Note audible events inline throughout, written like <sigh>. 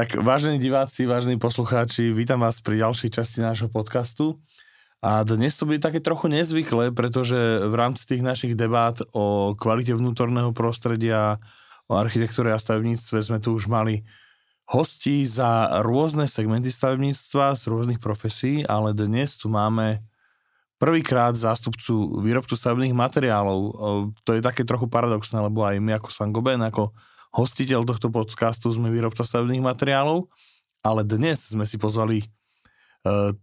Tak vážení diváci, vážení poslucháči, vítam vás pri ďalšej časti nášho podcastu. A dnes to bude také trochu nezvyklé, pretože v rámci tých našich debát o kvalite vnútorného prostredia, o architektúre a stavebníctve sme tu už mali hostí za rôzne segmenty stavebníctva z rôznych profesí, ale dnes tu máme prvýkrát zástupcu výrobcu stavebných materiálov. To je také trochu paradoxné, lebo aj my ako Sangoben, ako hostiteľ tohto podcastu sme výrobca stavebných materiálov, ale dnes sme si pozvali uh,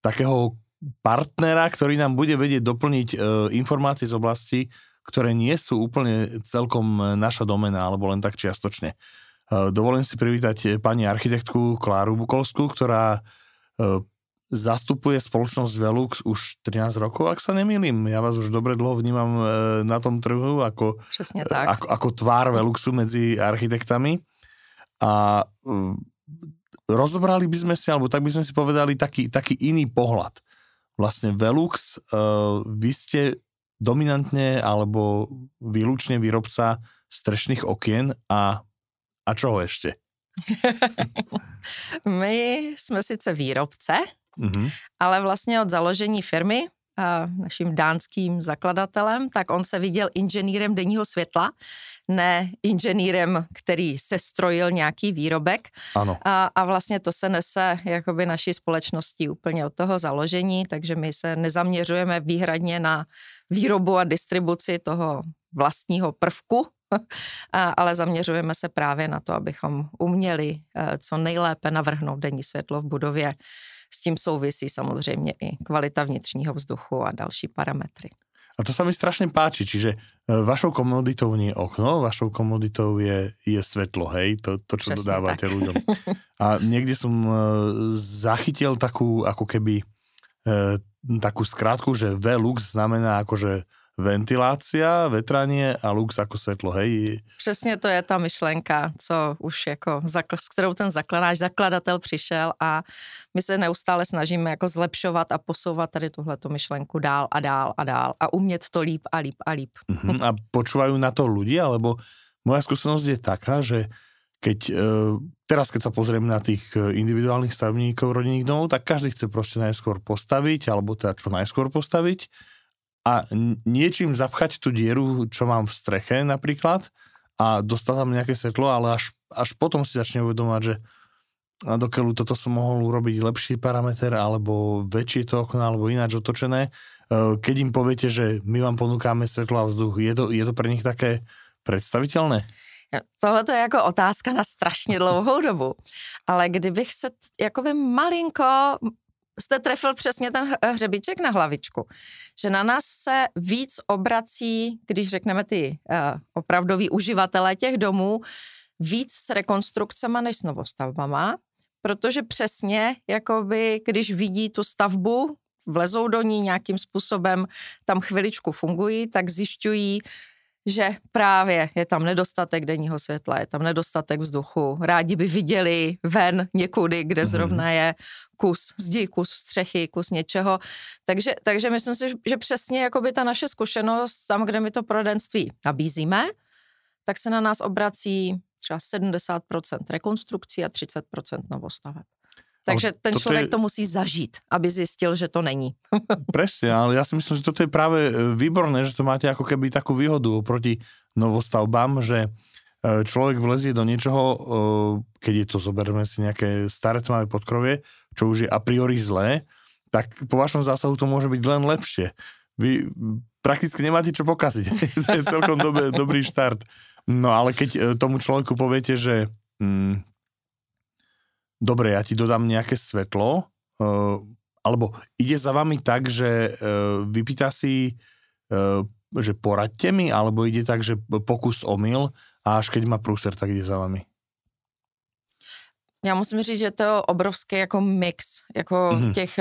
takého partnera, ktorý nám bude vedieť doplniť uh, informácie z oblasti, ktoré nie sú úplne celkom naša domena, alebo len tak čiastočne. Uh, dovolím si privítať pani architektku Kláru Bukolskú, ktorá uh, zastupuje spoločnosť Velux už 13 rokov, ak sa nemýlim. Ja vás už dobre dlho vnímam e, na tom trhu ako, tak. ako, ako tvár Veluxu medzi architektami. A e, rozobrali by sme si, alebo tak by sme si povedali, taký, taký iný pohľad. Vlastne Velux, e, vy ste dominantne alebo výlučne výrobca strešných okien a, a čoho ešte? <laughs> My jsme sice výrobce, mm-hmm. ale vlastně od založení firmy naším dánským zakladatelem, tak on se viděl inženýrem denního světla, ne inženýrem, který se strojil nějaký výrobek. Ano. A, a vlastně to se nese jakoby naší společnosti úplně od toho založení, takže my se nezaměřujeme výhradně na výrobu a distribuci toho vlastního prvku, <laughs> ale zaměřujeme se právě na to, abychom uměli eh, co nejlépe navrhnout denní světlo v budově. S tím souvisí samozřejmě i kvalita vnitřního vzduchu a další parametry. A to sa mi strašne páči, čiže eh, vašou komoditou nie je okno, vašou komoditou je, je svetlo, hej, to, to čo Přesně dodávate tak. ľuďom. <laughs> A niekde som eh, zachytil takú, ako keby, takú skrátku, že Velux znamená akože ventilácia, vetranie a lux jako světlo, hej? Přesně to je ta myšlenka, co už jako, s kterou ten zakladáš, zakladatel přišel a my se neustále snažíme jako zlepšovat a posouvat tady tuhleto myšlenku dál a dál a dál a umět to líp a líp a líp. Uh-huh. A počúvajú na to ľudia, alebo moja skúsenosť je taká, že keď, e, teraz keď sa pozrieme na tých e, individuálnych stavebníkov rodinných domov, tak každý chce proste najskôr postaviť, alebo teda čo najskôr postaviť a niečím zapchať tú dieru, čo mám v streche napríklad a dostať tam nejaké svetlo, ale až, až potom si začne uvedomať, že a dokeľu toto som mohol urobiť lepší parameter alebo väčšie to okno alebo ináč otočené. E, keď im poviete, že my vám ponúkáme svetlo a vzduch, je to, je to pre nich také představitelné? Tohle to je jako otázka na strašně dlouhou dobu, ale kdybych se jakoby malinko jste trefil přesně ten hřebíček na hlavičku, že na nás se víc obrací, když řekneme ty uh, opravdoví uživatelé těch domů, víc s rekonstrukcemi než s novostavbama, protože přesně, jakoby, když vidí tu stavbu, vlezou do ní nějakým způsobem, tam chviličku fungují, tak zjišťují, že právě je tam nedostatek denního světla, je tam nedostatek vzduchu. Rádi by viděli ven někudy, kde mm-hmm. zrovna je kus zdi, kus střechy, kus něčeho. Takže, takže myslím si, že přesně jakoby ta naše zkušenost, tam, kde my to prodenství nabízíme, tak se na nás obrací třeba 70% rekonstrukcí a 30% novostaveb. Takže ten člověk je... to musí zažít, aby zjistil, že to není. <laughs> Presne, ale ja si myslím, že toto je práve e, výborné, že to máte ako keby takú výhodu oproti novostavbám, že e, človek vlezie do niečoho, e, keď je to, zoberme si nejaké staré tmavé podkrovie, čo už je a priori zlé, tak po vašom zásahu to môže byť len lepšie. Vy prakticky nemáte čo pokaziť. <laughs> to je celkom dobrý, dobrý štart. No ale keď tomu človeku poviete, že mm, dobre, ja ti dodám nejaké svetlo, uh, alebo ide za vami tak, že uh, vypýta si, uh, že poradte mi, alebo ide tak, že pokus omyl a až keď má průser, tak ide za vami. Já musím říct, že to je obrovský jako mix jako mm-hmm. těch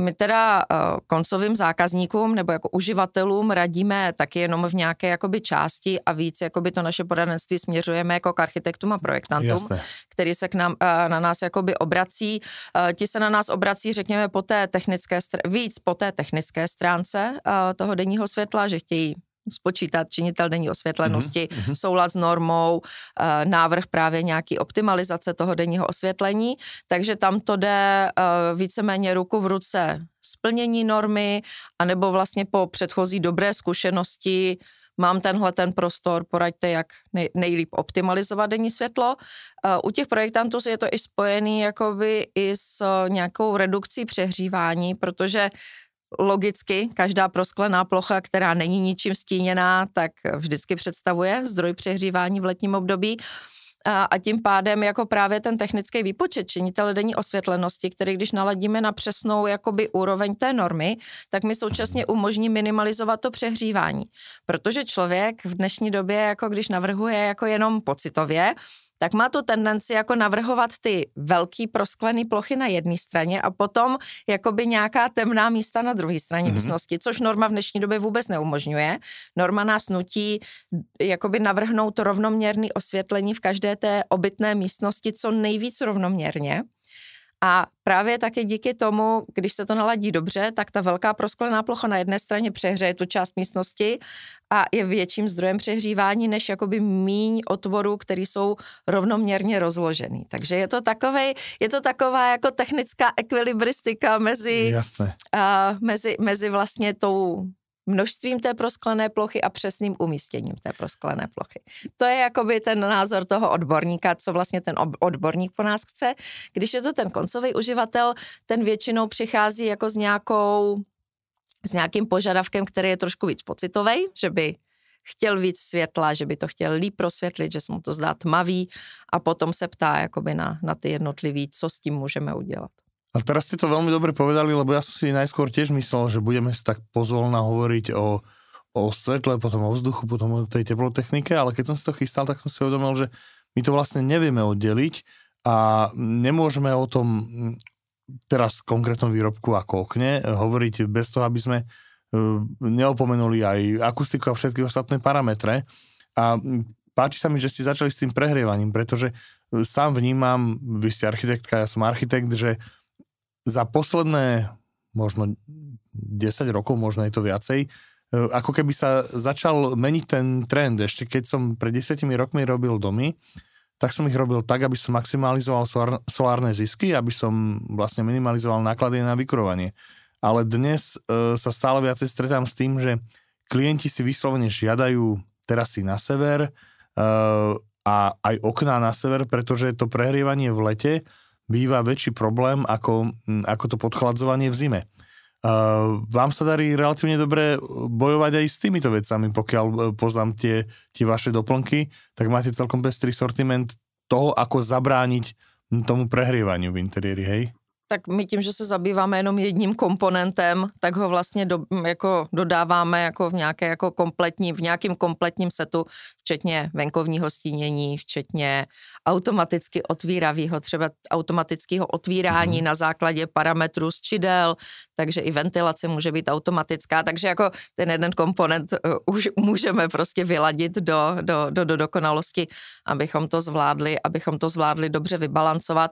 my teda uh, koncovým zákazníkům nebo jako uživatelům radíme taky jenom v nějaké jakoby části a víc jakoby to naše poradenství směřujeme jako k architektům a projektantům, Jasne. který se k nám, uh, na nás jakoby obrací. Uh, ti se na nás obrací, řekněme, po té technické, víc po té technické stránce toho denního světla, že chtějí spočítat činitel denní osvětlenosti, mm-hmm. soulad s normou, eh, návrh právě nějaký optimalizace toho denního osvětlení, takže tam to jde eh, víceméně ruku v ruce splnění normy, anebo vlastně po předchozí dobré zkušenosti mám tenhle ten prostor, poraďte, jak nej, nejlíp optimalizovat denní světlo. Eh, u těch projektantů je to i spojený jakoby i s nějakou redukcí přehřívání, protože logicky každá prosklená plocha, která není ničím stíněná, tak vždycky představuje zdroj přehřívání v letním období. A, tím pádem jako právě ten technický výpočet činitele denní osvětlenosti, který když naladíme na přesnou jakoby úroveň té normy, tak mi současně umožní minimalizovat to přehřívání. Protože člověk v dnešní době, jako když navrhuje jako jenom pocitově, tak má tu tendenci jako navrhovat ty velký prosklený plochy na jedné straně a potom jakoby nějaká temná místa na druhé straně mm-hmm. místnosti, což norma v dnešní době vůbec neumožňuje. Norma nás nutí jakoby navrhnout rovnoměrný osvětlení v každé té obytné místnosti co nejvíc rovnoměrně. A právě taky díky tomu, když se to naladí dobře, tak ta velká prosklená plocha na jedné straně přehřeje tu část místnosti a je větším zdrojem přehřívání, než jakoby míň otvorů, které jsou rovnoměrně rozložený. Takže je to, takovej, je to taková jako technická ekvilibristika mezi, Jasné. A, mezi, mezi vlastně tou množstvím té prosklené plochy a přesným umístěním té prosklené plochy. To je jakoby ten názor toho odborníka, co vlastně ten odborník po nás chce. Když je to ten koncový uživatel, ten většinou přichází jako s nějakou s nějakým požadavkem, který je trošku víc pocitový, že by chtěl víc světla, že by to chtěl líp prosvětlit, že se mu to zdá tmavý a potom se ptá jakoby na, na ty jednotlivý, co s tím můžeme udělat. A teraz ste to veľmi dobre povedali, lebo ja som si najskôr tiež myslel, že budeme si tak pozvolna hovoriť o, o svetle, potom o vzduchu, potom o tej teplotechnike, ale keď som si to chystal, tak som si uvedomil, že my to vlastne nevieme oddeliť a nemôžeme o tom teraz konkrétnom výrobku ako okne hovoriť bez toho, aby sme e, neopomenuli aj akustiku a všetky ostatné parametre. A páči sa mi, že ste začali s tým prehrievaním, pretože e, sám vnímam, vy ste architektka, ja som architekt, že za posledné možno 10 rokov, možno je to viacej, e, ako keby sa začal meniť ten trend. Ešte keď som pred 10 rokmi robil domy, tak som ich robil tak, aby som maximalizoval solár, solárne zisky, aby som vlastne minimalizoval náklady na vykurovanie. Ale dnes e, sa stále viacej stretám s tým, že klienti si vyslovene žiadajú terasy na sever e, a aj okná na sever, pretože to prehrievanie v lete býva väčší problém ako, ako to podchladzovanie v zime. Uh, vám sa darí relatívne dobre bojovať aj s týmito vecami, pokiaľ e, poznám tie, tie vaše doplnky, tak máte celkom pestrý sortiment toho, ako zabrániť tomu prehrievaniu v interiéri, hej? tak my tím, že se zabýváme jenom jedním komponentem, tak ho vlastně do, jako dodáváme jako v nějaké jako kompletní, v nějakým kompletním setu, včetně venkovního stínění, včetně automaticky otvíravého, třeba automatického otvírání mm-hmm. na základě parametrů z čidel, takže i ventilace může být automatická, takže jako ten jeden komponent uh, už můžeme prostě vyladit do, do, do, do dokonalosti, abychom to zvládli, abychom to zvládli dobře vybalancovat.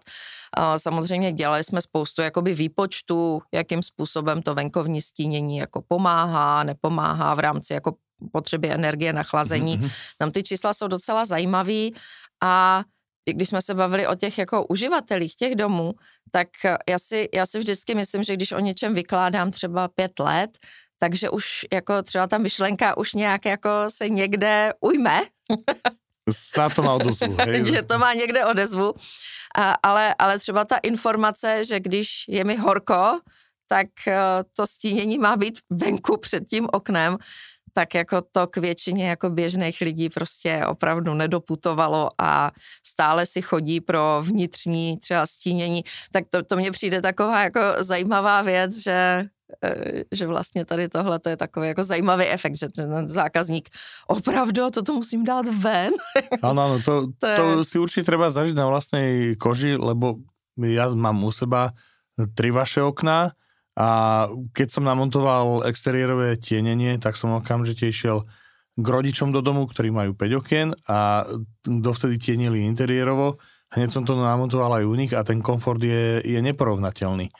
Uh, samozřejmě dělali jsme spoustu jakoby výpočtů, jakým způsobem to venkovní stínění jako pomáhá, nepomáhá v rámci jako potřeby energie na chlazení. Mm-hmm. Tam ty čísla jsou docela zajímavý a když jsme se bavili o těch jako uživatelích těch domů, tak já si, já si vždycky myslím, že když o něčem vykládám třeba pět let, takže už jako třeba ta myšlenka už nějak jako se někde ujme. Snad to má odezvu. <laughs> Že to má někde odezvu. A, ale, ale třeba ta informace, že když je mi horko, tak eh, to stínění má být venku před tím oknem, tak jako to k většině jako běžných lidí prostě opravdu nedoputovalo a stále si chodí pro vnitřní třeba stínění, tak to, to mně přijde taková jako zajímavá věc, že Eh, že vlastně tady tohle to je takový jako zajímavý efekt, že ten zákazník opravdu toto musím dát ven. <laughs> Áno, áno, to, to, je... to si určite treba zažiť na vlastnej koži, lebo ja mám u seba tri vaše okná a keď som namontoval exteriérové tienenie, tak som okamžite išiel k rodičom do domu, ktorí majú 5 okien a dovtedy tienili interiérovo. Hneď som to namontoval aj u nich a ten komfort je, je neporovnateľný.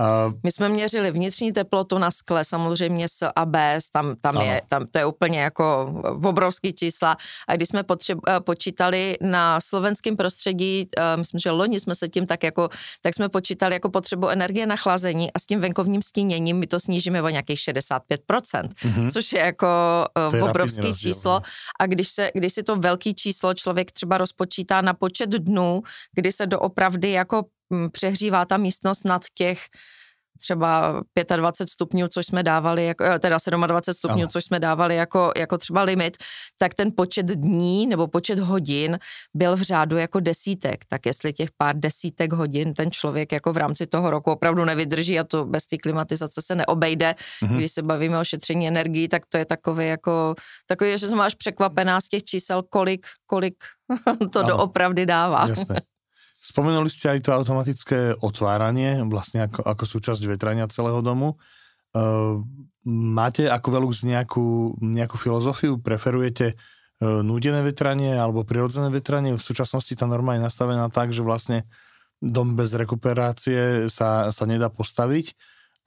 Uh, My jsme měřili vnitřní teplotu na skle, samozřejmě s ABS, tam, tam je, tam to je úplně jako obrovský čísla. A když jsme potřeb, eh, počítali na slovenském prostředí, uh, myslím, že loni jsme se tím tak jako, tak jsme počítali jako potřebu energie na chlazení a s tím venkovním stíněním my to snížíme o nějakých 65%, mm-hmm. což je jako uh, je obrovský rozdíl, číslo. Ne? A když, se, když si to velký číslo člověk třeba rozpočítá na počet dnů, kdy se doopravdy jako přehřívá ta místnost nad těch třeba 25 stupňů, což jsme dávali, jako, eh, teda 27 stupňů, ano. což jsme dávali jako, jako třeba limit, tak ten počet dní nebo počet hodin byl v řádu jako desítek. Tak jestli těch pár desítek hodin ten člověk jako v rámci toho roku opravdu nevydrží a to bez té klimatizace se neobejde, mm-hmm. když se bavíme o šetření energií, tak to je takový jako, takový, že jsem až překvapená z těch čísel, kolik, kolik <laughs> to ano. doopravdy dává. Jasné. Spomenuli ste aj to automatické otváranie, vlastne ako, ako súčasť vetrania celého domu. Uh, máte ako Velux nejakú, nejakú filozofiu? Preferujete uh, núdené vetranie alebo prirodzené vetranie? V súčasnosti tá norma je nastavená tak, že vlastne dom bez rekuperácie sa, sa nedá postaviť,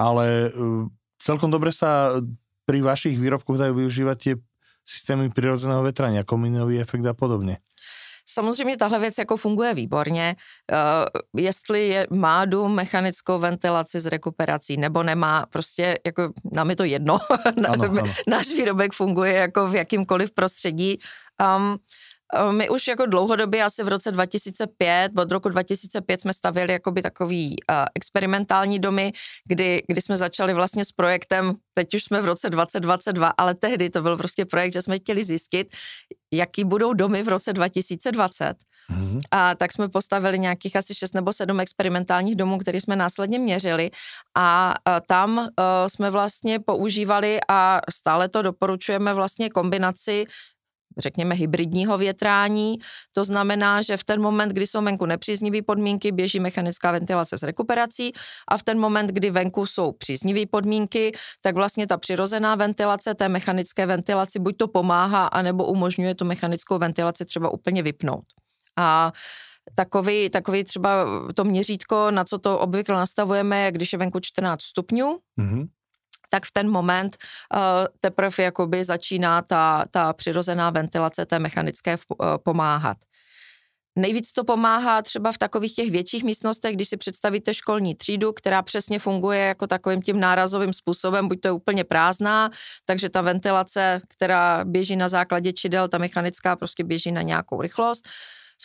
ale uh, celkom dobre sa pri vašich výrobkoch dajú využívať tie systémy prirodzeného vetrania, komínový efekt a podobne. Samozřejmě tahle věc jako funguje výborně. Uh, jestli je, má dům mechanickou ventilaci s rekuperací nebo nemá, prostě jako nám je to jedno. <laughs> ano, ano. Náš výrobek funguje jako v jakýmkoliv prostředí. Um, my už jako dlouhodobě, asi v roce 2005, od roku 2005 jsme stavěli jakoby takový uh, experimentální domy, kdy, kdy jsme začali vlastně s projektem, teď už jsme v roce 2022, ale tehdy to byl prostě projekt, že jsme chtěli zjistit, jaký budou domy v roce 2020. Mm-hmm. A tak jsme postavili nějakých asi 6 nebo 7 experimentálních domů, které jsme následně měřili a, a tam uh, jsme vlastně používali a stále to doporučujeme vlastně kombinaci řekněme, hybridního větrání. To znamená, že v ten moment, kdy jsou venku nepříznivé podmínky, běží mechanická ventilace s rekuperací a v ten moment, kdy venku jsou příznivé podmínky, tak vlastně ta přirozená ventilace té mechanické ventilaci buď to pomáhá, anebo umožňuje tu mechanickou ventilaci třeba úplně vypnout. A takový, takový třeba to měřítko, na co to obvykle nastavujeme, když je venku 14 stupňů, mm-hmm tak v ten moment uh, teprve jakoby začíná ta, ta přirozená ventilace té mechanické uh, pomáhat. Nejvíc to pomáhá třeba v takových těch větších místnostech, když si představíte školní třídu, která přesně funguje jako takovým tím nárazovým způsobem, buď to je úplně prázdná, takže ta ventilace, která běží na základě čidel, ta mechanická prostě běží na nějakou rychlost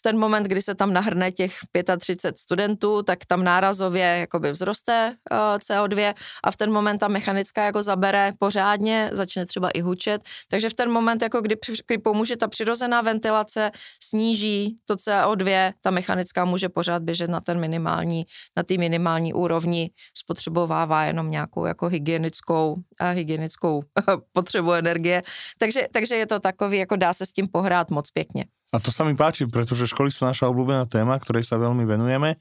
v ten moment, kdy se tam nahrne těch 35 studentů, tak tam nárazově jakoby vzroste eh, CO2 a v ten moment ta mechanická jako zabere pořádně, začne třeba i hučet, takže v ten moment, jako kdy, kdy pomůže ta přirozená ventilace, sníží to CO2, ta mechanická může pořád běžet na ten minimální, na té minimální úrovni, spotřebovává jenom nějakou jako hygienickou, a hygienickou <laughs> potřebu energie, takže, takže je to takový, jako dá se s tím pohrát moc pěkně. A to sa mi páči, pretože školy sú naša obľúbená téma, ktorej sa veľmi venujeme.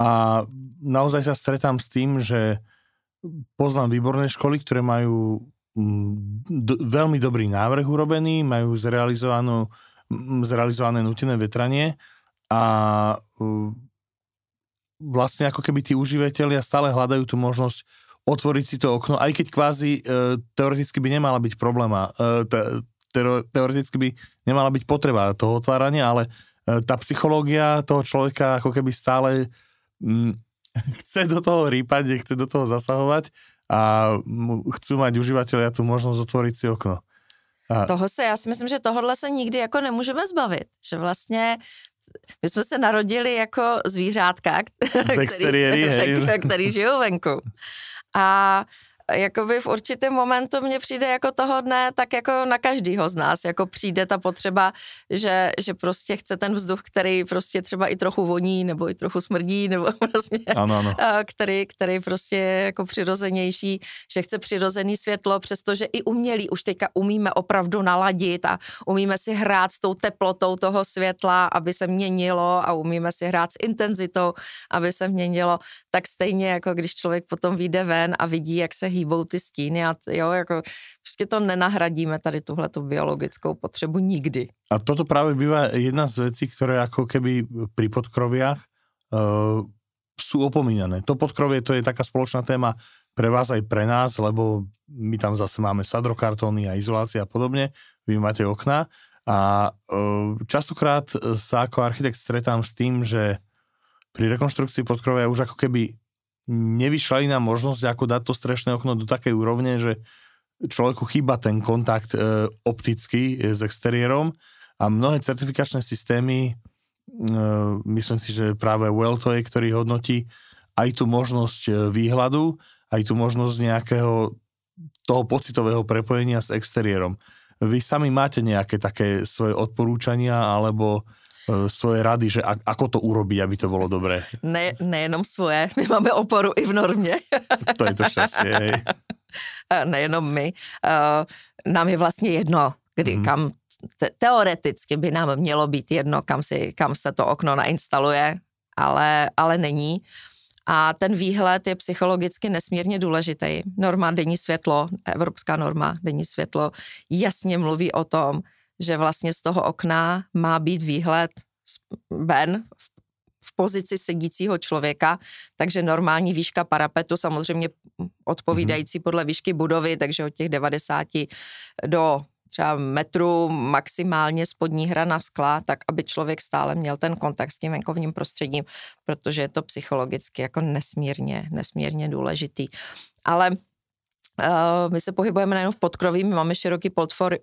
A naozaj sa stretám s tým, že poznám výborné školy, ktoré majú mm, do, veľmi dobrý návrh urobený, majú zrealizovanú, mm, zrealizované nutené vetranie a vlastne ako keby tí užívateľia stále hľadajú tú možnosť otvoriť si to okno, aj keď kvázi e, teoreticky by nemala byť probléma, e, teoreticky by nemala byť potreba toho otvárania, ale e, tá psychológia toho človeka ako keby stále mm, <laughs> chce do toho rýpať, chce do toho zasahovať a chcú mať užívateľia tu možnosť otvoriť si okno. A... Toho se, já si myslím, že tohohle se nikdy jako nemůžeme zbavit, že vlastně my jsme se narodili jako zvířátka, <laughs> který, <laughs> který, který žijou venku. A jakoby v určitém momentu mně přijde jako toho dne, tak jako na každýho z nás, jako přijde ta potřeba, že, že prostě chce ten vzduch, který prostě třeba i trochu voní, nebo i trochu smrdí, nebo prostě, <laughs> ano, ano. Který, který prostě je jako přirozenější, že chce přirozený světlo, přestože i umělý už teďka umíme opravdu naladit a umíme si hrát s tou teplotou toho světla, aby se měnilo a umíme si hrát s intenzitou, aby se měnilo, tak stejně jako když člověk potom vyjde ven a vidí, jak se hýbou ty stíny a jo, jako prostě to nenahradíme tady tuhle tu biologickou potřebu nikdy. A toto právě bývá jedna z věcí, které jako keby pri podkroviach uh, sú opomínané. To podkrovie to je taká spoločná téma pre vás aj pre nás, lebo my tam zase máme sadrokartóny a izolácia a podobne, vy máte okna a e, častokrát sa ako architekt stretám s tým, že pri rekonštrukcii podkrovia už ako keby nevyšla iná možnosť, ako dať to strešné okno do takej úrovne, že človeku chýba ten kontakt e, optický s exteriérom a mnohé certifikačné systémy, e, myslím si, že práve Well to je, ktorý hodnotí aj tú možnosť e, výhľadu, aj tú možnosť nejakého toho pocitového prepojenia s exteriérom. Vy sami máte nejaké také svoje odporúčania alebo e, svoje rady, že ako to urobiť, aby to bolo dobré? Ne, nejenom svoje, my máme oporu i v normě. to je to šťastie, hej. <laughs> Nejenom my. Nám je vlastně jedno, kdy hmm. kam te, teoreticky by nám mělo být jedno, kam, si, kam se to okno nainstaluje, ale, ale není. A ten výhled je psychologicky nesmírně důležitý. Norma denní světlo, evropská norma denní světlo, jasně mluví o tom, že vlastně z toho okna má být výhled ven v pozici sedícího člověka, takže normální výška parapetu samozřejmě odpovídající podle výšky budovy, takže od těch 90 do třeba metru maximálně spodní hrana skla, tak aby člověk stále měl ten kontakt s tím venkovním prostředím, protože je to psychologicky jako nesmírně, nesmírně důležitý. Ale Uh, my se pohybujeme nejen v podkroví, my máme široký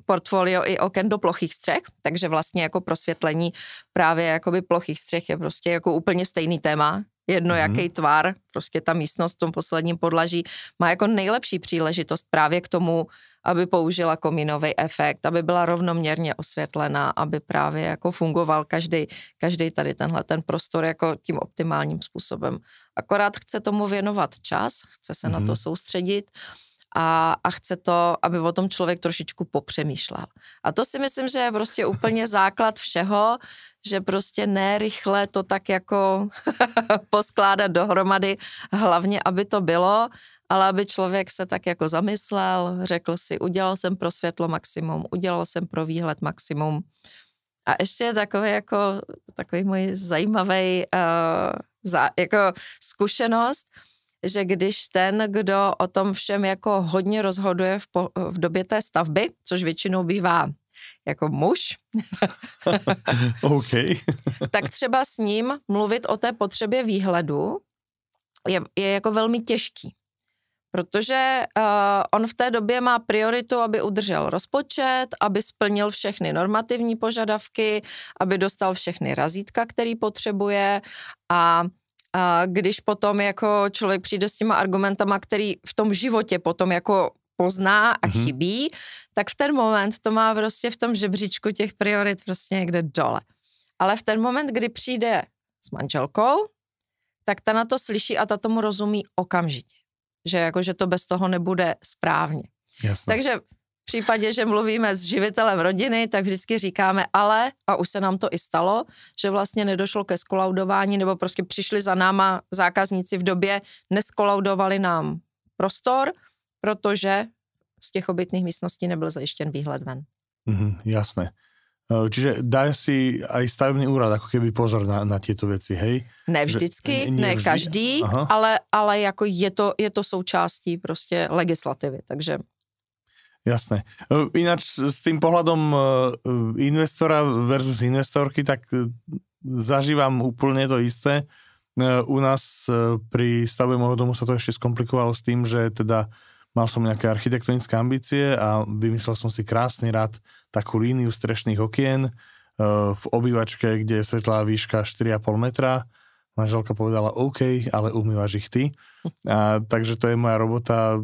portfolio i oken do plochých střech, takže vlastně jako prosvětlení právě jakoby plochých střech je prostě jako úplně stejný téma, jedno mm-hmm. jaký tvar, prostě ta místnost v tom posledním podlaží má jako nejlepší příležitost právě k tomu, aby použila komínový efekt, aby byla rovnoměrně osvětlená, aby právě jako fungoval každý, každý tady tenhle ten prostor jako tím optimálním způsobem. Akorát chce tomu věnovat čas, chce se mm-hmm. na to mhm. soustředit a, a chce to, aby o tom člověk trošičku popřemýšlel. A to si myslím, že je prostě <laughs> úplně základ všeho, že prostě ne rychle to tak jako <laughs> poskládat dohromady, hlavně aby to bylo, ale aby člověk se tak jako zamyslel, řekl si, udělal jsem pro světlo maximum, udělal jsem pro výhled maximum. A ještě takový jako, takový můj zajímavý uh, za, jako zkušenost, že když ten, kdo o tom všem jako hodně rozhoduje v, po, v době té stavby, což většinou bývá jako muž, <laughs> okay. <laughs> tak třeba s ním mluvit o té potřebě výhledu je, je jako velmi těžký. Protože uh, on v té době má prioritu, aby udržel rozpočet, aby splnil všechny normativní požadavky, aby dostal všechny razítka, který potřebuje a a když potom jako člověk přijde s těma argumentama, který v tom životě potom jako pozná a mm-hmm. chybí, tak v ten moment to má prostě v tom žebříčku těch priorit prostě někde dole. Ale v ten moment, kdy přijde s manželkou, tak ta na to slyší a ta tomu rozumí okamžitě. Že jako, že to bez toho nebude správně. Jasne. Takže v případě, že mluvíme s živitelem rodiny, tak vždycky říkáme ale, a už se nám to i stalo, že vlastně nedošlo ke skolaudování, nebo prostě přišli za náma zákazníci v době, neskolaudovali nám prostor, protože z těch obytných místností nebyl zajištěn výhled ven. Mm, jasné. E, čiže dá si aj stavebný úrad ako keby pozor na, na tieto věci, hej? Ne vždycky, že, ne vždy. každý, ale, ale jako je to, je to součástí prostě legislativy, takže Jasné. E, ináč s tým pohľadom e, investora versus investorky, tak e, zažívam úplne to isté. U nás pri stavbe môjho domu sa to ešte skomplikovalo s tým, že teda mal som nejaké architektonické ambície a vymyslel som si krásny rad, takú líniu strešných okien v obývačke, kde je svetlá výška 4,5 metra. Manželka povedala OK, ale umývaš ich ty. A, takže to je moja robota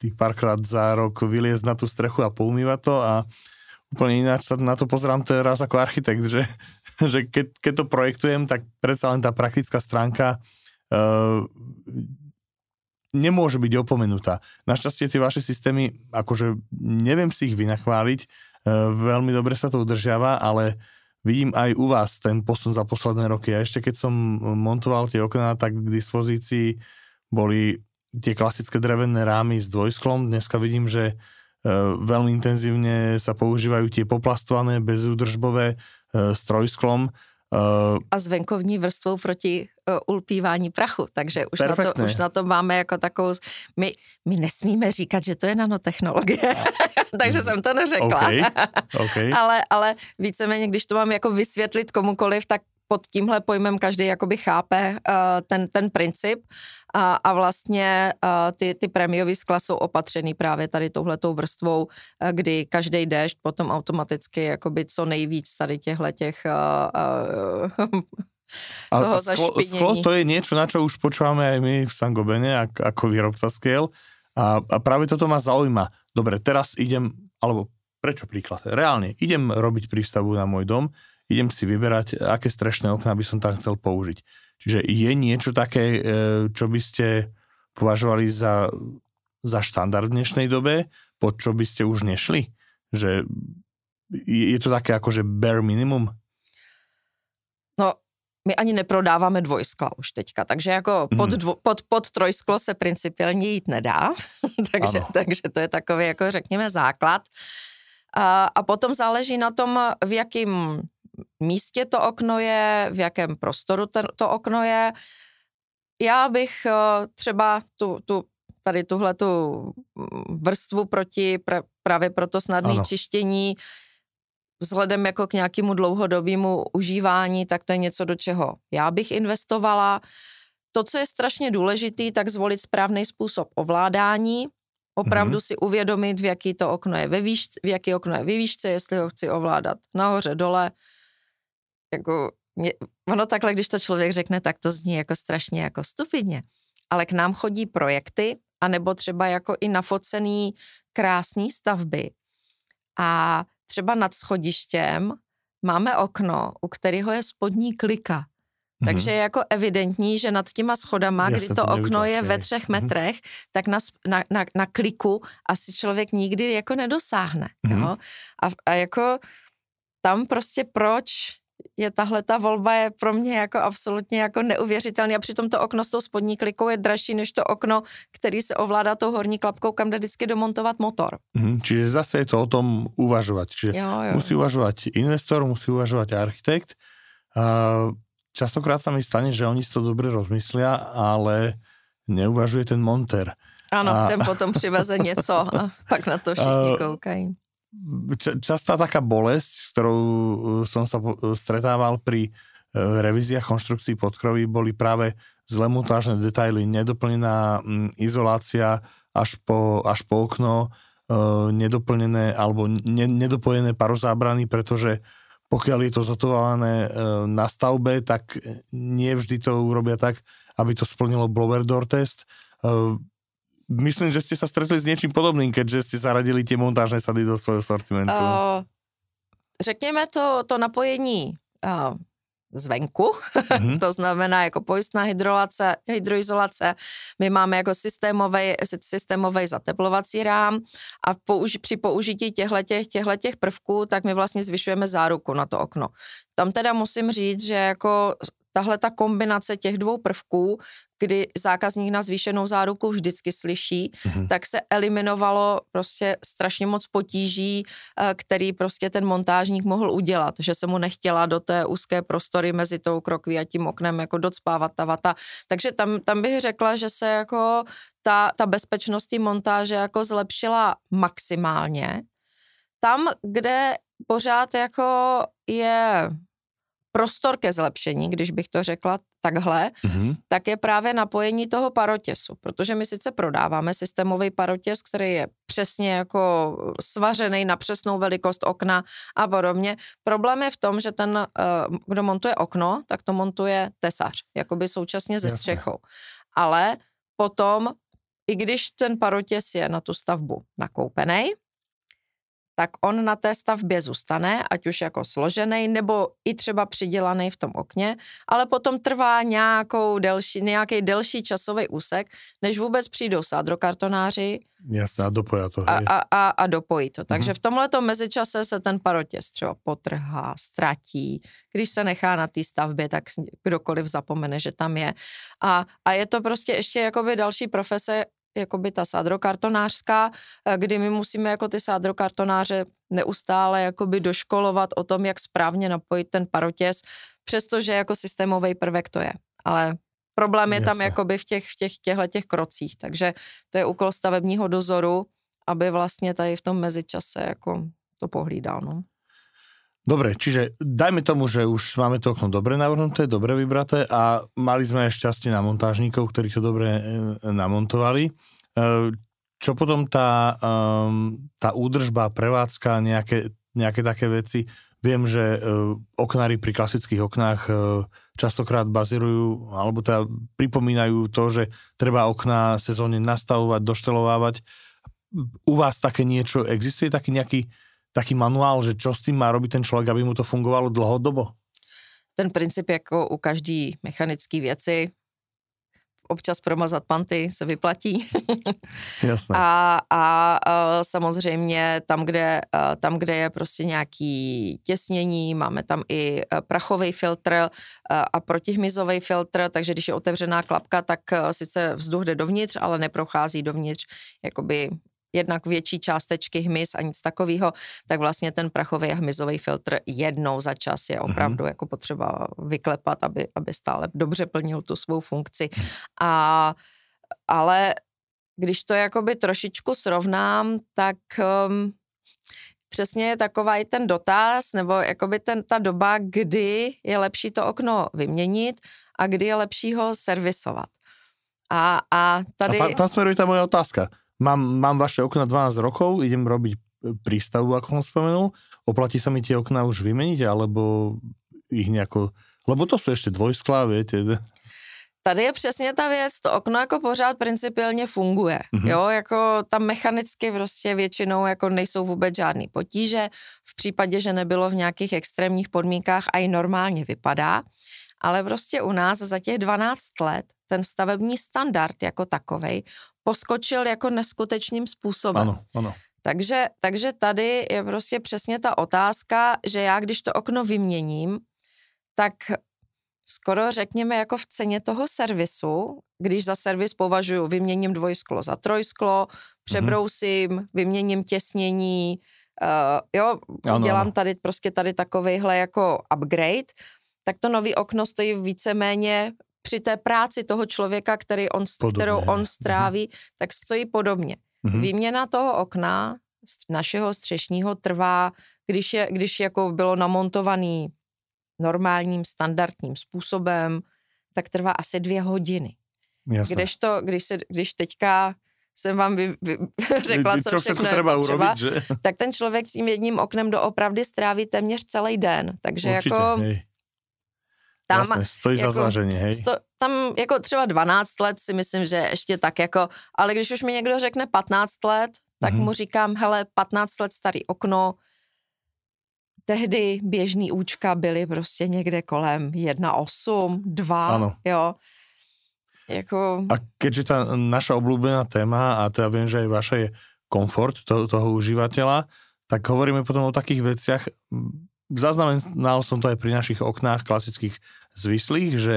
tých párkrát za rok vyliezť na tú strechu a poumývať to a úplne ináč sa na to pozerám teraz ako architekt, že, že keď, keď to projektujem, tak predsa len tá praktická stránka uh, nemôže byť opomenutá. Našťastie tie vaše systémy, akože neviem si ich vynachváliť, uh, veľmi dobre sa to udržiava, ale vidím aj u vás ten posun za posledné roky. A ešte keď som montoval tie okná, tak k dispozícii boli tie klasické drevené rámy s dvojsklom. Dneska vidím, že e, veľmi intenzívne sa používajú tie poplastované, bezúdržbové e, s trojsklom Uh, a s venkovní vrstvou proti ulpívání prachu, takže už na, to, už na to máme jako takovou, my, my nesmíme říkat, že to je nanotechnologie, <laughs> takže mm. jsem to neřekla. Okay. <laughs> Okay. ale, ale víceméně, když to mám jako vysvětlit komukoliv, tak pod tímhle pojmem každý jakoby chápe uh, ten, ten princip a, a vlastně uh, ty, ty prémiové skla jsou opatřený právě tady touhletou vrstvou, uh, kdy každý déšť potom automaticky jakoby co nejvíc tady těchhle těch uh, uh, <laughs> a sklo, sklo to je niečo, na čo už počúvame aj my v Sangobene, ako, ako výrobca skiel. A, a práve toto ma zaujíma. Dobre, teraz idem, alebo prečo príklad? Reálne, idem robiť prístavu na môj dom, idem si vyberať, aké strešné okná by som tam chcel použiť. Čiže je niečo také, e, čo by ste považovali za, za štandard v dnešnej dobe, pod čo by ste už nešli? Že je to také akože bare minimum? No, my ani neprodáváme dvojskla už teďka, takže jako mm. pod, dvo, pod, pod trojsklo se principiálně jít nedá, <laughs> takže, takže to je takový, jako řekněme, základ. A, a potom záleží na tom, v jakým místě to okno je, v jakém prostoru ten, to okno je. Já bych uh, třeba tu, tu, tady tuhle tu vrstvu proti pra, právě pro to snadné čištění vzhledem jako k nějakému dlouhodobému užívání, tak to je něco, do čeho já bych investovala. To, co je strašně důležitý, tak zvolit správný způsob ovládání, opravdu mm-hmm. si uvědomit, v jaký to okno je ve výšce, v jaký okno je ve výšce, jestli ho chci ovládat nahoře, dole, jako, mě, ono takhle, když to člověk řekne, tak to zní jako strašně jako stupidně. Ale k nám chodí projekty, anebo třeba jako i nafocený krásný stavby. A třeba nad schodištěm máme okno, u kterého je spodní klika. Mm-hmm. Takže je jako evidentní, že nad těma schodama, Já kdy to okno je ve třech mm-hmm. metrech, tak na, na, na, na kliku asi člověk nikdy jako nedosáhne. Mm-hmm. Jo? A, a jako tam prostě proč je tahle ta volba je pro mě jako absolutně jako neuvěřitelný a přitom to okno s tou spodní klikou je dražší než to okno, který se ovládá tou horní klapkou, kam jde vždycky domontovat motor. Mm, čiže zase je to o tom uvažovat. Čiže jo, jo. musí uvažovat investor, musí uvažovat architekt. Uh, častokrát sa mi stane, že oni si to dobre rozmyslia, ale neuvažuje ten monter. Ano, a... ten potom přiveze něco a pak na to všichni <laughs> koukají častá taká bolesť, s ktorou uh, som sa stretával pri uh, revíziách konštrukcií podkrovy, boli práve zlé montážne detaily, nedoplnená mm, izolácia až po, až po okno, uh, nedoplnené alebo ne, nedopojené parozábrany, pretože pokiaľ je to zotované na stavbe, tak nie vždy to urobia tak, aby to splnilo blower door test myslím, že ste sa stretli s niečím podobným, keďže ste zaradili tie montážné sady do svojho sortimentu. Uh, řekněme to, to napojení uh, zvenku, mm-hmm. <laughs> to znamená jako pojistná hydrolace, hydroizolace. My máme jako systémový, systémový zateplovací rám a použi, při použití těchto prvků, tak my vlastně zvyšujeme záruku na to okno. Tam teda musím říct, že jako tahle ta kombinace těch dvou prvků, kdy zákazník na zvýšenou záruku vždycky slyší, mm-hmm. tak se eliminovalo prostě strašně moc potíží, eh, který prostě ten montážník mohl udělat, že se mu nechtěla do té úzké prostory mezi tou krokví a tím oknem jako docpávat ta vata. Takže tam, tam bych řekla, že se jako ta, ta bezpečnost montáže jako zlepšila maximálně. Tam, kde pořád jako je prostor ke zlepšení, když bych to řekla takhle, mm-hmm. tak je právě napojení toho parotěsu, protože my sice prodáváme systémový parotěs, který je přesně jako svařený na přesnou velikost okna a podobně. Problém je v tom, že ten, eh, kdo montuje okno, tak to montuje tesař, jakoby současně se střechou. Ale potom, i když ten parotěs je na tu stavbu nakoupený, tak on na té stavbě zůstane, ať už jako složený nebo i třeba přidělaný v tom okně, ale potom trvá nějakou delší, nějaký delší časový úsek, než vůbec přijdou sádrokartonáři. Jasně, a dopojí to. A, a, a, a dopojí to. Takže mm-hmm. v tomhle mezičase se ten parotěz třeba potrhá, ztratí. Když se nechá na té stavbě, tak kdokoliv zapomene, že tam je. A, a je to prostě ještě jakoby další profese, jakoby ta sádrokartonářská, eh, kdy my musíme jako ty sádrokartonáře neustále jakoby doškolovat o tom, jak správně napojit ten parotěz přestože jako systémový prvek to je. Ale problém je Jasne. tam jakoby v těch, v těch těchto těch krocích, takže to je úkol stavebního dozoru, aby vlastně tady v tom mezičase jako to pohlídal, no. Dobre, čiže dajme tomu, že už máme to okno dobre navrhnuté, dobre vybraté a mali sme aj šťastie na montážníkov, ktorí to dobre e, namontovali. E, čo potom tá, um, tá údržba, prevádzka, nejaké, nejaké také veci? Viem, že e, oknári pri klasických oknách častokrát bazírujú, alebo teda pripomínajú to, že treba okná sezónne nastavovať, doštelovávať. U vás také niečo, existuje taký nejaký taký manuál, že čo s tým má robiť ten člověk, aby mu to fungovalo dlhodobo? Ten princip jako u každý mechanické věci, občas promazat panty se vyplatí. <laughs> Jasné. A, a, a samozřejmě tam kde, tam, kde je prostě nějaký těsnění, máme tam i prachový filtr a protihmyzový filtr, takže když je otevřená klapka, tak sice vzduch jde dovnitř, ale neprochází dovnitř jakoby jednak větší částečky hmyz a nic takového, tak vlastně ten prachový a hmyzový filtr jednou za čas je opravdu mm-hmm. jako potřeba vyklepat, aby, aby stále dobře plnil tu svou funkci. A, ale když to jakoby trošičku srovnám, tak um, přesně je taková i ten dotaz, nebo jakoby ten, ta doba, kdy je lepší to okno vyměnit a kdy je lepší ho servisovat. A, a tady... A tam, tam smeruje ta moje otázka mám, mám vaše okna 12 rokov, idem robiť e, prístavbu, ako som spomenul, oplatí sa mi tie okna už vymeniť, alebo ich nejako, lebo to sú ešte dvojsklá, viete. Tady je přesně ta věc, to okno jako pořád principiálně funguje, mm-hmm. jo, jako tam mechanicky prostě většinou jako nejsou vůbec žádný potíže, v případě, že nebylo v nějakých extrémních podmínkách a i normálně vypadá, ale prostě u nás za těch 12 let ten stavební standard jako takovej poskočil jako neskutečným způsobem. Ano, ano. Takže, takže tady je prostě přesně ta otázka, že já když to okno vyměním, tak skoro řekněme jako v ceně toho servisu, když za servis považuji, vyměním dvojsklo za trojsklo, přebrousím, mm-hmm. vyměním těsnění, uh, jo, ano, dělám ano. tady prostě tady takovejhle jako upgrade, tak to nový okno stojí víceméně při té práci toho člověka, který on, kterou on stráví, mm-hmm. tak stojí podobně. Mm-hmm. Výměna toho okna našeho střešního trvá, když, je, když jako bylo namontovaný normálním, standardním způsobem, tak trvá asi dvě hodiny. Jasne. Kdežto, když, se, když teďka jsem vám vy, vy, <laughs> řekla, co, co všechno třeba, urobit, že? tak ten člověk s tím jedním oknem doopravdy stráví téměř celý den. Takže Určitě, jako... Hej tam, Jasne, stojí jako, za zvažení, hej? Sto, tam jako třeba 12 let si myslím, že ještě tak jako, ale když už mi někdo řekne 15 let, tak mm-hmm. mu říkám, hele, 15 let starý okno, tehdy běžný účka byly prostě někde kolem 1,8, 2, ano. jo. Jako... A keďže ta naša oblúbená téma, a to ja viem, že aj vaša je komfort toho, toho užívateľa, tak hovoríme potom o takých veciach, zaznamenal som to aj pri našich oknách klasických zvislých, že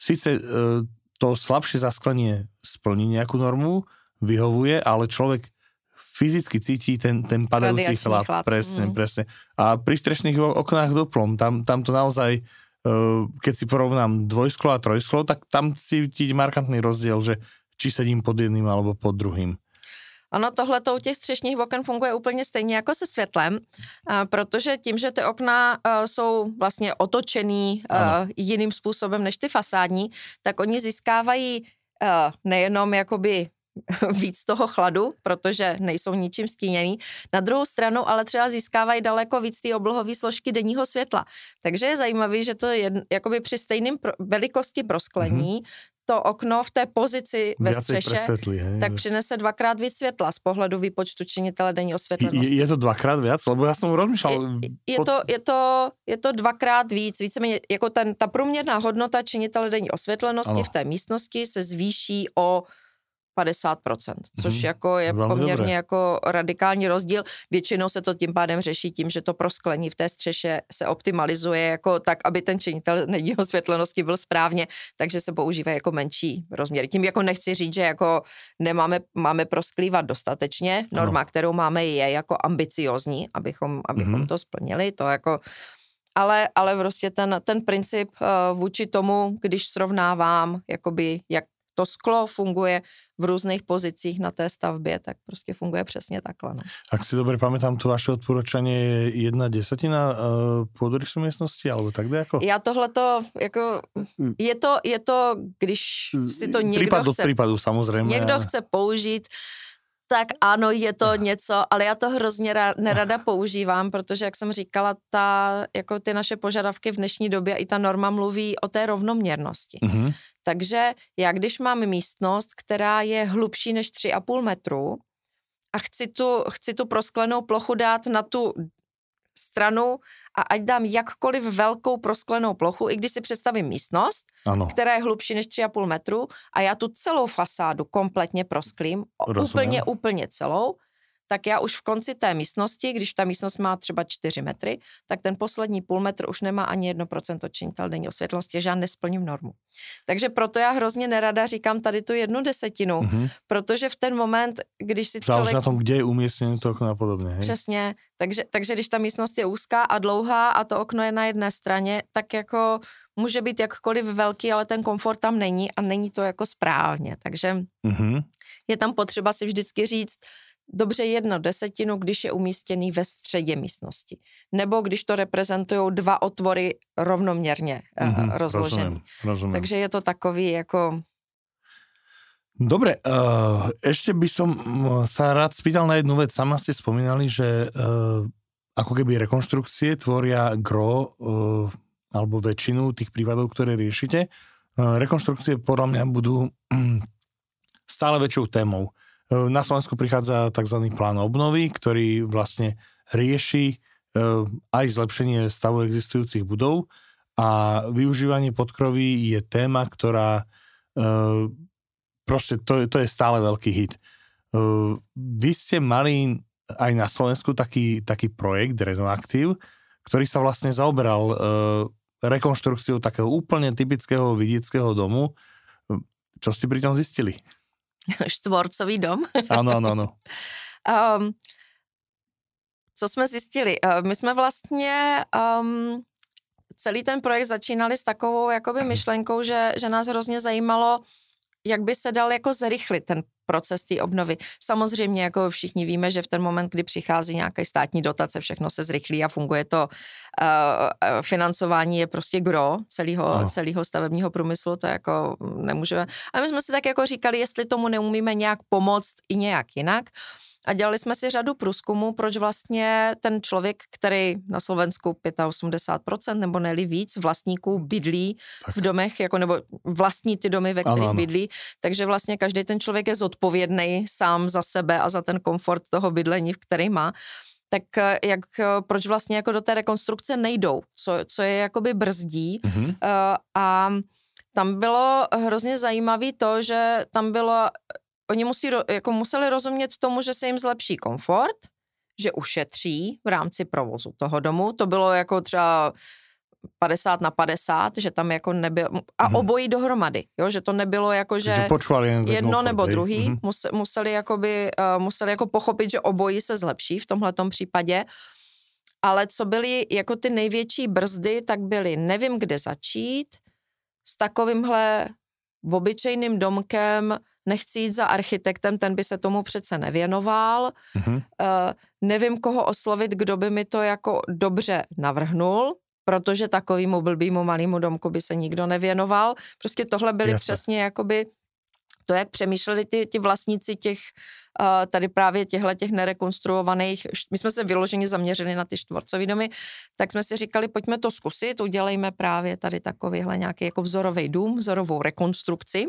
síce e, to slabšie zasklenie splní nejakú normu, vyhovuje, ale človek fyzicky cíti ten, ten padajúci chlad. chlad. Presne, mm. presne. A pri strešných oknách doplom, tam, tam to naozaj, e, keď si porovnám dvojsklo a trojsklo, tak tam cítiť markantný rozdiel, že či sedím pod jedným alebo pod druhým. Ono tohle u těch střešních oken funguje úplně stejně jako se světlem, protože tím, že ty okna jsou vlastně otočený ano. jiným způsobem než ty fasádní, tak oni získávají nejenom jakoby <laughs> víc toho chladu, protože nejsou ničím stíněný. Na druhou stranu ale třeba získávají daleko víc té oblohové složky denního světla. Takže je zajímavé, že to je jakoby při stejném pro, velikosti prosklení mm-hmm to okno v té pozici ve Viacej střeše, hej, tak přinese dvakrát víc světla z pohledu výpočtu činitele denní osvětlenosti. Je, je to dvakrát víc? Lebo já jsem rozmýšlel... Je, je, pod... to, je, to, je to dvakrát víc, víceméně jako ten, ta průměrná hodnota činitele denní osvětlenosti ano. v té místnosti se zvýší o 50%, což hmm, jako je Velmi poměrně dobré. jako radikální rozdíl. Většinou se to tím pádem řeší tím, že to prosklení v té střeše se optimalizuje jako tak, aby ten činitel <laughs> nedího světlenosti byl správně, takže se používá jako menší rozměry. Tím jako nechci říct, že jako nemáme, máme prosklívat dostatečně. Norma, ano. kterou máme, je jako ambiciozní, abychom, abychom hmm. to splnili. To jako ale, ale prostě ten, ten princip uh, vůči tomu, když srovnávám, jakoby, jak to sklo funguje v různých pozicích na té stavbě, tak prostě funguje přesně takhle. No. Ak si dobře pamätám, to vaše odporučení je jedna desetina uh, pôdorysu místnosti, alebo tak jako? Já tohleto, jako, je to, je to, když si to někdo Případ chce... případu, samozřejmě. Někdo chce použít, tak ano, je to něco, ale já to hrozně ra- nerada používám, protože, jak jsem říkala, ta, jako ty naše požadavky v dnešní době i ta norma mluví o té rovnoměrnosti. Mm-hmm. Takže já, když mám místnost, která je hlubší než 3,5 metru a chci tu, chci tu prosklenou plochu dát na tu stranu a ať dám jakkoliv velkou prosklenou plochu, i když si představím místnost, ano. která je hlubší než 3,5 metru a já tu celou fasádu kompletně prosklím, Rozumím. úplně, úplně celou, tak já už v konci té místnosti, když ta místnost má třeba 4 metry, tak ten poslední půl metr už nemá ani 1% činitelné osvětlosti, že já nesplním normu. Takže proto já hrozně nerada říkám tady tu jednu desetinu, mm-hmm. protože v ten moment, když si Záleží člověk... na tom, kde je umístěné to okno a podobně. Hej? Přesně, takže, takže když ta místnost je úzká a dlouhá a to okno je na jedné straně, tak jako může být jakkoliv velký, ale ten komfort tam není a není to jako správně. Takže mm-hmm. je tam potřeba si vždycky říct, dobře jedno desetinu, když je umístěný ve středě místnosti. Nebo když to reprezentují dva otvory rovnoměrně mm-hmm. Rozumím, rozumím. Takže je to takový jako... Dobre, uh, ešte by som sa rád spýtal na jednu vec. Sama ste spomínali, že uh, ako keby rekonštrukcie tvoria gro uh, alebo väčšinu tých prípadov, ktoré riešite. Rekonštrukcie podľa mňa budú um, stále väčšou témou. Na Slovensku prichádza tzv. plán obnovy, ktorý vlastne rieši aj zlepšenie stavu existujúcich budov a využívanie podkroví je téma, ktorá proste to, to je stále veľký hit. Vy ste mali aj na Slovensku taký, taký projekt Renoaktiv, ktorý sa vlastne zaoberal rekonštrukciou takého úplne typického vidieckého domu. Čo ste pri tom zistili? <laughs> štvorcový dom. Ano, ano, ano. um, <laughs> co jsme zjistili? Uh, my jsme vlastně um, celý ten projekt začínali s takovou jakoby myšlenkou, že, že nás hrozně zajímalo, jak by se dal jako zrychlit ten proces té obnovy. Samozřejmě, jako všichni víme, že v ten moment, kdy přichází nějaké státní dotace, všechno se zrychlí a funguje to uh, financování je prostě gro celého, celého stavebního průmyslu, to jako nemůžeme. Ale my jsme si tak jako říkali, jestli tomu neumíme nějak pomoct i nějak jinak. Uh, a dělali jsme si řadu průzkumů, proč vlastně ten člověk, který na Slovensku 85% nebo neli víc vlastníků bydlí tak. v domech, jako nebo vlastní ty domy, ve kterých ano, ano. bydlí, takže vlastně každý ten člověk je zodpovědný sám za sebe a za ten komfort toho bydlení, v který má tak eh, jak, eh, proč vlastně jako do té rekonstrukce nejdou, co, co je jakoby brzdí mm-hmm. uh, a tam bylo hrozně zajímavé to, že tam bylo oni musí, jako museli rozumět tomu, že se jim zlepší komfort, že ušetří v rámci provozu toho domu. To bylo jako třeba 50 na 50, že tam jako nebyl, a mm. obojí dohromady, jo, že to nebylo jako, že, jedno nebo druhý, mm. museli, jakoby, uh, museli jako pochopit, že obojí se zlepší v tomhletom případě, ale co byly jako ty největší brzdy, tak byly nevím, kde začít, s takovýmhle obyčejným domkem, nechci jít za architektem, ten by se tomu přece nevěnoval. Mm-hmm. Uh, nevím, koho oslovit, kdo by mi to jako dobře navrhnul, protože takovýmu blbýmu malýmu domku by se nikdo nevěnoval. Prostě tohle byly Jasne. přesně jakoby to, jak přemýšleli ty, ty vlastníci těch, uh, tady právě těchto těch nerekonstruovaných, my jsme se vyloženě zaměřili na ty čtvorcové domy, tak jsme si říkali, pojďme to zkusit, udělejme právě tady takovýhle nějaký jako vzorový dům, vzorovou rekonstrukci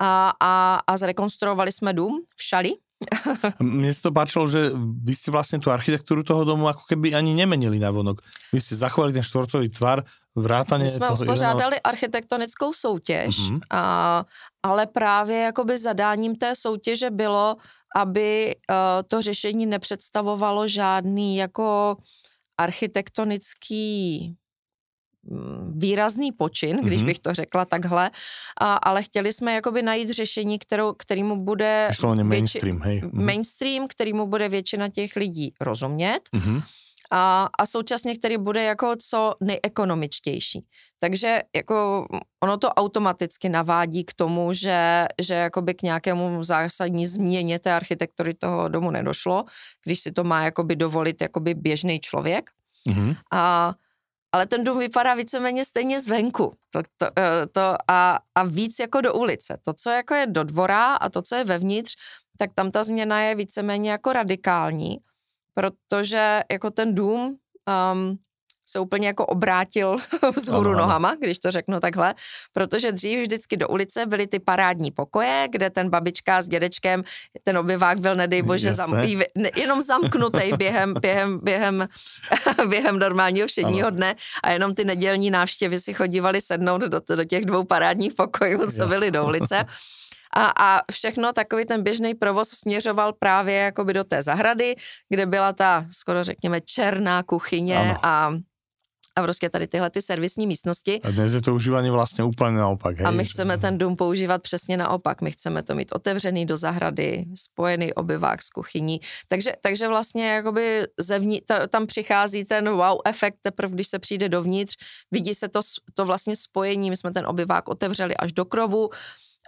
a, a, a zrekonstruovali jsme dům v Šali. <laughs> Mne sa to páčilo, že vy ste vlastne tú architektúru toho domu ako keby ani nemenili na vonok. Vy ste zachovali ten štvorcový tvar, vrátane My jsme uspořádali jedného... architektonickou soutěž, mm-hmm. a, ale právě jakoby zadáním té soutěže bylo, aby uh, to řešení nepředstavovalo žádný jako architektonický výrazný počin, když mm-hmm. bych to řekla takhle, a, ale chtěli jsme jakoby najít řešení, kterou, kterýmu bude větši, mainstream, hej. Mm-hmm. mainstream, kterýmu bude většina těch lidí rozumět. Mm-hmm. a, a současně který bude jako co nejekonomičtější. Takže jako ono to automaticky navádí k tomu, že, že jakoby k nějakému zásadní změně té architektury toho domu nedošlo, když si to má jakoby dovolit jakoby běžný člověk. Mm-hmm. A, ale ten dům vypadá víceméně stejně zvenku to, to, eh, to a, a víc jako do ulice. To, co jako je do dvora a to, co je vevnitř, tak tam ta změna je víceméně jako radikální protože jako ten dům um, se úplně jako obrátil <laughs> vzhůru ano, nohama, když to řeknu takhle, protože dřív vždycky do ulice byly ty parádní pokoje, kde ten babička s dědečkem, ten obyvák byl, nedej bože, zam, jenom zamknutý <laughs> během, během, během, <laughs> během normálního všedního ano. dne a jenom ty nedělní návštěvy si chodívali sednout do, do těch dvou parádních pokojů, co byly do ulice. A, a všechno, takový ten běžný provoz směřoval právě jakoby do té zahrady, kde byla ta, skoro řekněme, černá kuchyně ano. a a prostě tady tyhle ty servisní místnosti. A dnes je to užívání vlastně úplně naopak. Hej? A my chceme ten dům používat přesně naopak. My chceme to mít otevřený do zahrady, spojený obyvák s kuchyní. Takže, takže vlastně jakoby zevní, ta, tam přichází ten wow efekt teprve, když se přijde dovnitř, vidí se to, to vlastně spojení. My jsme ten obyvák otevřeli až do krovu,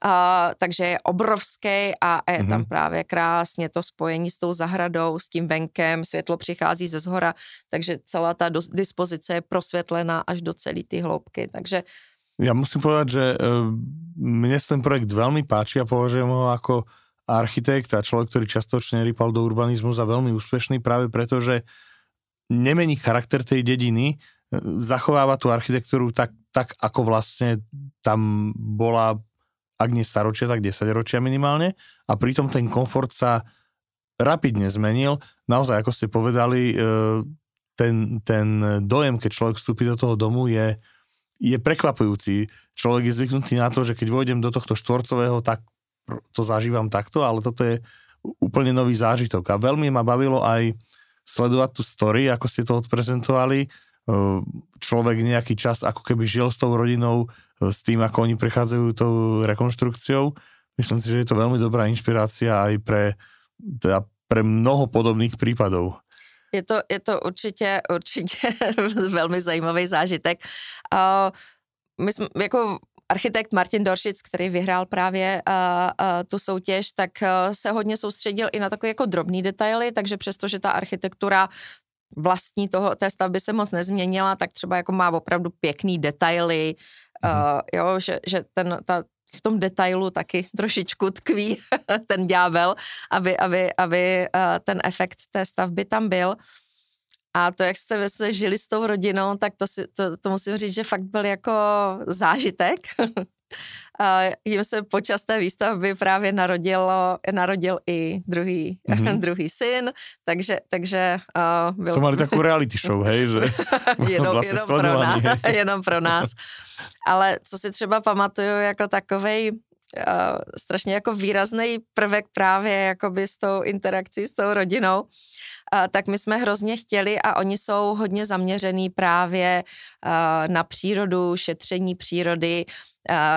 Uh, takže je obrovský a je mm-hmm. tam mhm. právě krásně to spojení s tou zahradou, s tím venkem, světlo přichází ze zhora, takže celá ta do, dispozice je prosvětlená až do celé ty hloubky, takže Ja musím povedať, že uh, mne ten projekt veľmi páči a považujem ho ako architekt a človek, ktorý častočne rýpal do urbanizmu za veľmi úspešný práve preto, že nemení charakter tej dediny, e, zachováva tú architektúru tak, tak ako vlastne tam bola ak nie staročia, tak 10 ročia minimálne a pritom ten komfort sa rapidne zmenil. Naozaj, ako ste povedali, e, ten, ten dojem, keď človek vstúpi do toho domu, je, je prekvapujúci. Človek je zvyknutý na to, že keď vojdem do tohto štvorcového, tak to zažívam takto, ale toto je úplne nový zážitok. A veľmi ma bavilo aj sledovať tú story, ako ste to odprezentovali. E, človek nejaký čas ako keby žil s tou rodinou s tým, ako oni prechádzajú tou rekonštrukciou. Myslím si, že je to veľmi dobrá inšpirácia aj pre, teda pre mnoho podobných prípadov. Je to, je to určitě, určitě <laughs> velmi zajímavý zážitek. Uh, my jsme, jako architekt Martin Doršic, který vyhrál právě uh, uh, tu soutěž, tak uh, se hodně soustředil i na takové jako drobné detaily, takže přestože ta architektura vlastní toho, té stavby se moc nezměnila, tak třeba jako má opravdu pěkný detaily, Uh, jo, že, že ten, ta, v tom detailu taky trošičku tkví <laughs> ten ďábel, aby, aby, aby uh, ten efekt té stavby tam byl. A to, jak jste se žili s tou rodinou, tak to, si, to, to musím říct, že fakt byl jako zážitek. <laughs> A jim se počas té výstavby právě narodilo, narodil i druhý, mm-hmm. <laughs> druhý syn, takže, takže uh, byl... To mali takovou reality <laughs> show, hej? Že <laughs> jenom, vlastně jenom, pro nás, jenom pro nás. Ale co si třeba pamatuju jako takovej uh, strašně jako výrazný prvek právě jakoby s tou interakcí s tou rodinou, uh, tak my jsme hrozně chtěli a oni jsou hodně zaměřený právě uh, na přírodu, šetření přírody,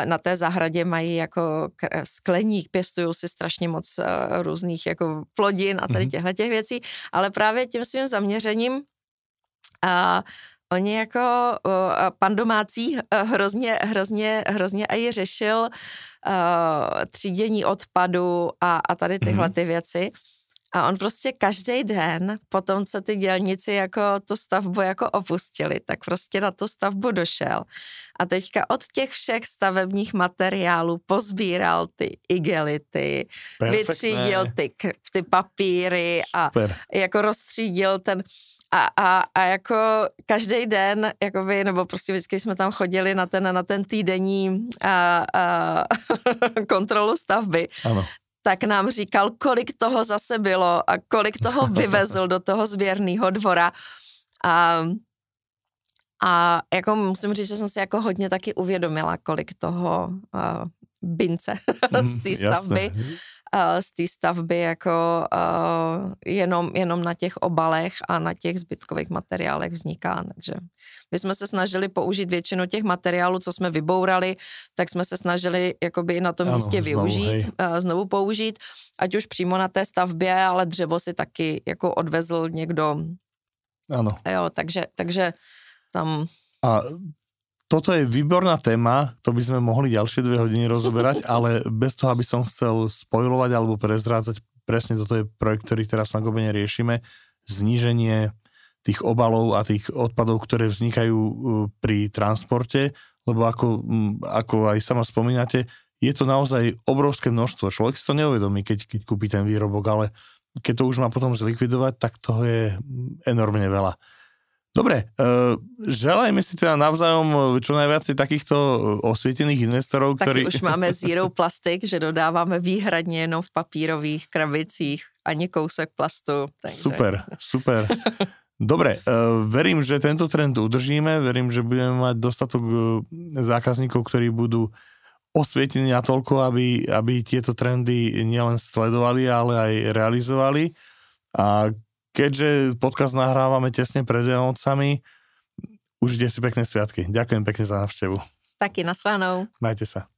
na té zahradě mají jako skleník, pěstují si strašně moc různých jako plodin a tady mhm. těchto těch věcí, ale právě tím svým zaměřením a Oni jako pan domácí hrozně, hrozně, hrozně i řešil uh, třídění odpadu a, a tady tyhle mm-hmm. ty věci. A on prostě každý den, po tom, co ty dělníci jako tu stavbu jako opustili, tak prostě na tu stavbu došel. A teďka od těch všech stavebních materiálů pozbíral ty igelity, Perfektné. vytřídil ty, ty papíry Super. a jako rozstřídil ten a, a, a jako každý den, jakoby, nebo prostě vždycky jsme tam chodili na ten, na ten týdenní a, a, <laughs> kontrolu stavby, ano tak nám říkal, kolik toho zase bylo a kolik toho <laughs> vyvezl do toho sběrného dvora. A, a jako musím říct, že jsem si jako hodně taky uvědomila, kolik toho uh, bince <laughs> z té stavby. Jasné z té stavby jako uh, jenom, jenom na těch obalech a na těch zbytkových materiálech vzniká. Takže my jsme se snažili použít většinu těch materiálů, co jsme vybourali, tak jsme se snažili jakoby na tom ano, místě znovu, využít, uh, znovu použít, ať už přímo na té stavbě, ale dřevo si taky jako odvezl někdo Áno. Jo, takže, takže tam... A toto je výborná téma, to by sme mohli ďalšie dve hodiny rozoberať, <laughs> ale bez toho, aby som chcel spojovať alebo prezrádzať, presne toto je projekt, ktorý teraz na Gobene riešime, zníženie tých obalov a tých odpadov, ktoré vznikajú uh, pri transporte, lebo ako, ako aj sama spomínate, je to naozaj obrovské množstvo. Človek si to neuvedomí, keď, keď kúpi ten výrobok, ale keď to už má potom zlikvidovať, tak toho je enormne veľa. Dobre, uh, želajme si teda navzájom čo najviac takýchto osvietených investorov, ktorí... Taky už máme zero plastik, že dodáváme výhradně jenom v papírových krabicích, ani kousek plastu. Takže... Super, super. Dobre, uh, verím, že tento trend udržíme, verím, že budeme mať dostatok uh, zákazníkov, ktorí budú osvietení natoľko, aby, aby tieto trendy nielen sledovali, ale aj realizovali. A keďže podcast nahrávame tesne pred Vianocami, užite si pekné sviatky. Ďakujem pekne za návštevu. Taky naslánou. Majte sa.